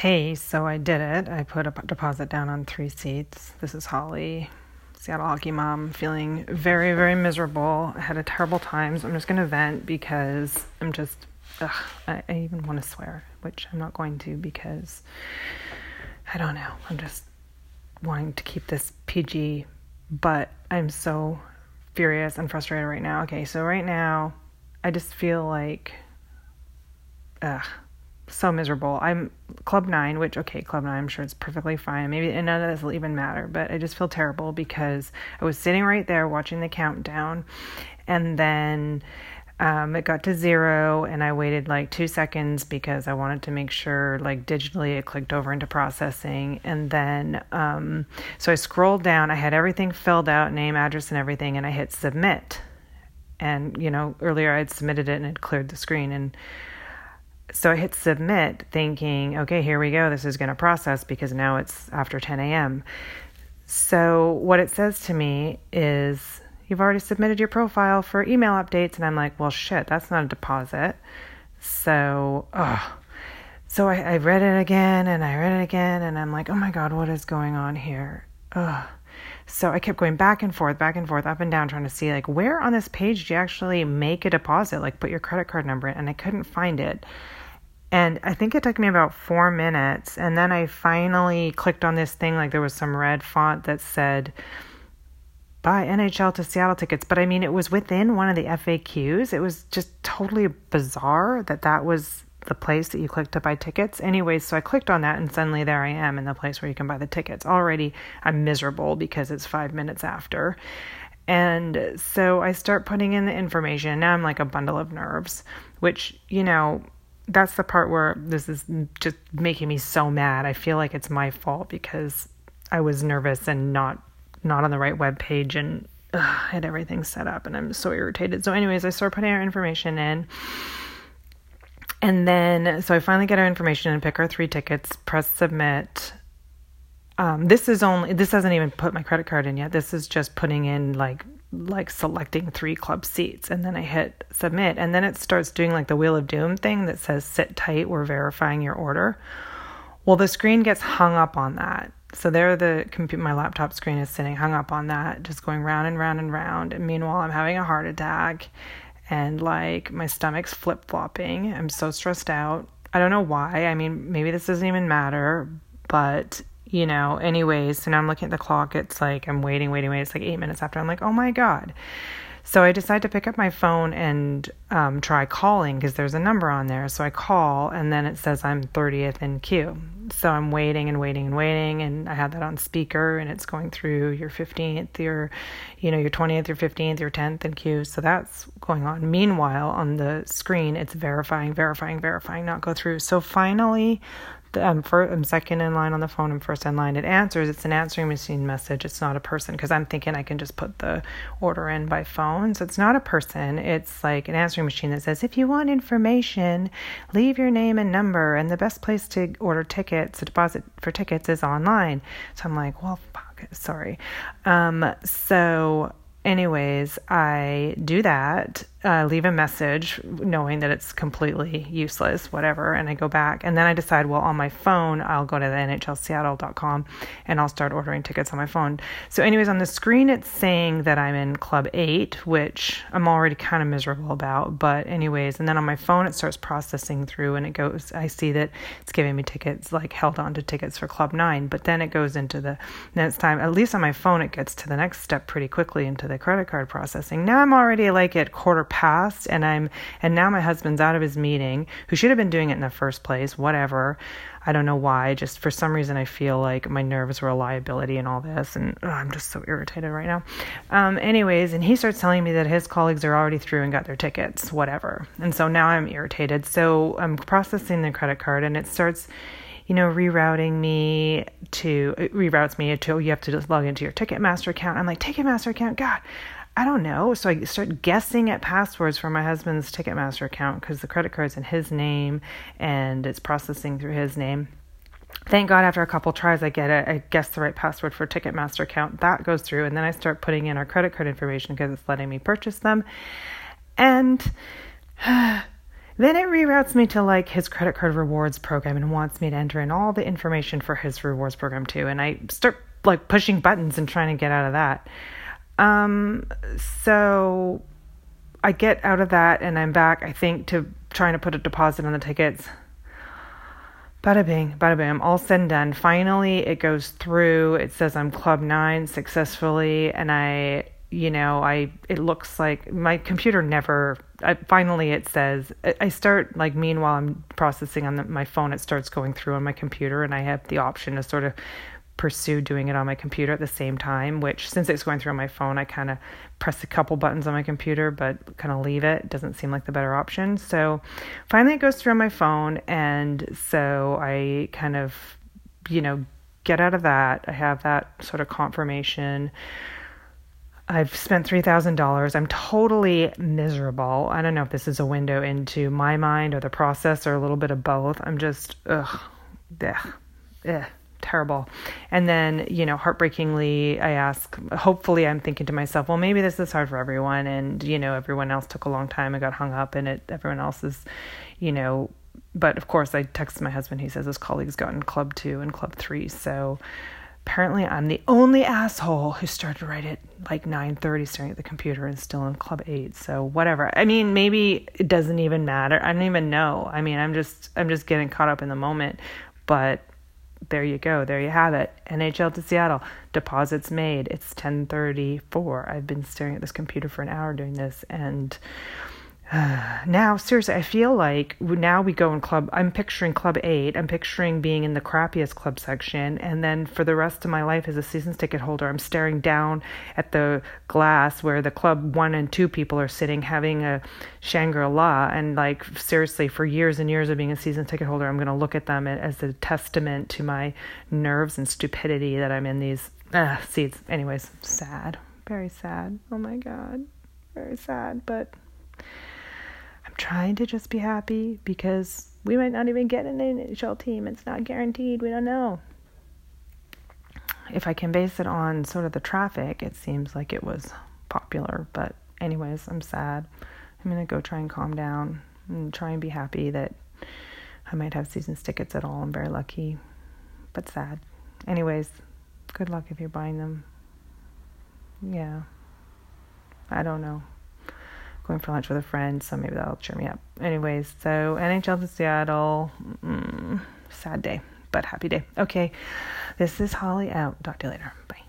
Hey, so I did it. I put a deposit down on three seats. This is Holly, Seattle hockey mom, feeling very, very miserable. I had a terrible time. So I'm just going to vent because I'm just, ugh, I, I even want to swear, which I'm not going to because I don't know. I'm just wanting to keep this PG, but I'm so furious and frustrated right now. Okay, so right now, I just feel like, ugh so miserable. I'm Club Nine, which okay, Club Nine, I'm sure it's perfectly fine. Maybe and none of this will even matter, but I just feel terrible because I was sitting right there watching the countdown, and then um, it got to zero, and I waited like two seconds because I wanted to make sure, like digitally, it clicked over into processing, and then um, so I scrolled down. I had everything filled out, name, address, and everything, and I hit submit. And you know, earlier I had submitted it and it cleared the screen and so I hit submit thinking, okay, here we go. This is going to process because now it's after 10 a.m. So what it says to me is, you've already submitted your profile for email updates. And I'm like, well, shit, that's not a deposit. So, oh. So I, I read it again and I read it again and I'm like, oh my God, what is going on here? Ugh. So I kept going back and forth, back and forth, up and down, trying to see like where on this page do you actually make a deposit, like put your credit card number in, and I couldn't find it. And I think it took me about four minutes. And then I finally clicked on this thing, like there was some red font that said, buy NHL to Seattle tickets. But I mean, it was within one of the FAQs. It was just totally bizarre that that was the place that you clicked to buy tickets. Anyways, so I clicked on that and suddenly there I am in the place where you can buy the tickets. Already I'm miserable because it's five minutes after. And so I start putting in the information. Now I'm like a bundle of nerves, which, you know, that's the part where this is just making me so mad. I feel like it's my fault because I was nervous and not not on the right web page and ugh, had everything set up and I'm so irritated. So anyways, I start putting our information in. And then so I finally get our information and pick our three tickets, press submit. Um, this is only this hasn't even put my credit card in yet. This is just putting in like like selecting three club seats and then I hit submit and then it starts doing like the wheel of doom thing that says sit tight we're verifying your order. Well, the screen gets hung up on that. So there the computer my laptop screen is sitting hung up on that just going round and round and round and meanwhile I'm having a heart attack and like my stomach's flip-flopping. I'm so stressed out. I don't know why. I mean, maybe this doesn't even matter, but you know, anyways, so now I'm looking at the clock. It's like I'm waiting, waiting, waiting. It's like eight minutes after. I'm like, oh my God. So I decide to pick up my phone and um, try calling because there's a number on there. So I call and then it says I'm 30th in queue. So I'm waiting and waiting and waiting and I have that on speaker and it's going through your 15th, your, you know, your 20th, your 15th, your 10th in queue. So that's going on. Meanwhile, on the screen, it's verifying, verifying, verifying, not go through. So finally, I'm, first, I'm second in line on the phone. I'm first in line. It answers. It's an answering machine message. It's not a person because I'm thinking I can just put the order in by phone. So it's not a person. It's like an answering machine that says, if you want information, leave your name and number. And the best place to order tickets, to deposit for tickets, is online. So I'm like, well, fuck, sorry. Um, so anyways, I do that, uh, leave a message knowing that it's completely useless, whatever, and I go back. And then I decide, well, on my phone, I'll go to the NHLSeattle.com and I'll start ordering tickets on my phone. So, anyways, on the screen, it's saying that I'm in Club 8, which I'm already kind of miserable about. But, anyways, and then on my phone, it starts processing through and it goes, I see that it's giving me tickets, like held on to tickets for Club 9. But then it goes into the, next time, at least on my phone, it gets to the next step pretty quickly into the credit card processing. Now I'm already like at quarter past and I'm and now my husband's out of his meeting, who should have been doing it in the first place, whatever. I don't know why. Just for some reason, I feel like my nerves were a liability in all this, and oh, I'm just so irritated right now. Um, anyways, and he starts telling me that his colleagues are already through and got their tickets, whatever. And so now I'm irritated. So I'm processing the credit card, and it starts you know, rerouting me to, reroutes me to, you have to just log into your Ticketmaster account. I'm like, Ticketmaster account? God, I don't know. So I start guessing at passwords for my husband's Ticketmaster account because the credit card's in his name and it's processing through his name. Thank God, after a couple tries, I get it. I guess the right password for Ticketmaster account. That goes through, and then I start putting in our credit card information because it's letting me purchase them. And Then it reroutes me to like his credit card rewards program and wants me to enter in all the information for his rewards program too. And I start like pushing buttons and trying to get out of that. Um, so I get out of that and I'm back, I think, to trying to put a deposit on the tickets. Bada bing, bada bing, all said and done. Finally, it goes through. It says I'm Club 9 successfully, and I you know i it looks like my computer never I, finally it says i start like meanwhile i'm processing on the, my phone it starts going through on my computer and i have the option to sort of pursue doing it on my computer at the same time which since it's going through on my phone i kind of press a couple buttons on my computer but kind of leave it. doesn't seem like the better option so finally it goes through on my phone and so i kind of you know get out of that i have that sort of confirmation I've spent $3,000. I'm totally miserable. I don't know if this is a window into my mind or the process or a little bit of both. I'm just, ugh, ugh, ugh, terrible. And then, you know, heartbreakingly, I ask, hopefully, I'm thinking to myself, well, maybe this is hard for everyone. And, you know, everyone else took a long time and got hung up in it. Everyone else is, you know, but of course, I text my husband. He says his colleagues got in club two and club three. So, apparently I'm the only asshole who started right at like 9:30 staring at the computer and still in club 8 so whatever i mean maybe it doesn't even matter i don't even know i mean i'm just i'm just getting caught up in the moment but there you go. There you have it. Nhl to seattle. Deposits made. It's 10:34 i've been staring at this computer for an hour doing this and now seriously i feel like now we go in club i'm picturing club 8 i'm picturing being in the crappiest club section and then for the rest of my life as a seasons ticket holder i'm staring down at the glass where the club 1 and 2 people are sitting having a shangri-la and like seriously for years and years of being a season ticket holder i'm going to look at them as a testament to my nerves and stupidity that i'm in these uh, seats. Anyways sad. Very sad. Oh my god. Very sad but I'm trying to just be happy because we might not even get an NHL team. It's not guaranteed. We don't know. If I can base it on sort of the traffic, it seems like it was popular. But, anyways, I'm sad. I'm going to go try and calm down and try and be happy that I might have seasons tickets at all. I'm very lucky, but sad. Anyways, good luck if you're buying them. Yeah. I don't know going for lunch with a friend, so maybe that'll cheer me up. Anyways, so NHL to Seattle, mm, sad day, but happy day. Okay, this is Holly out. Talk to you later. Bye.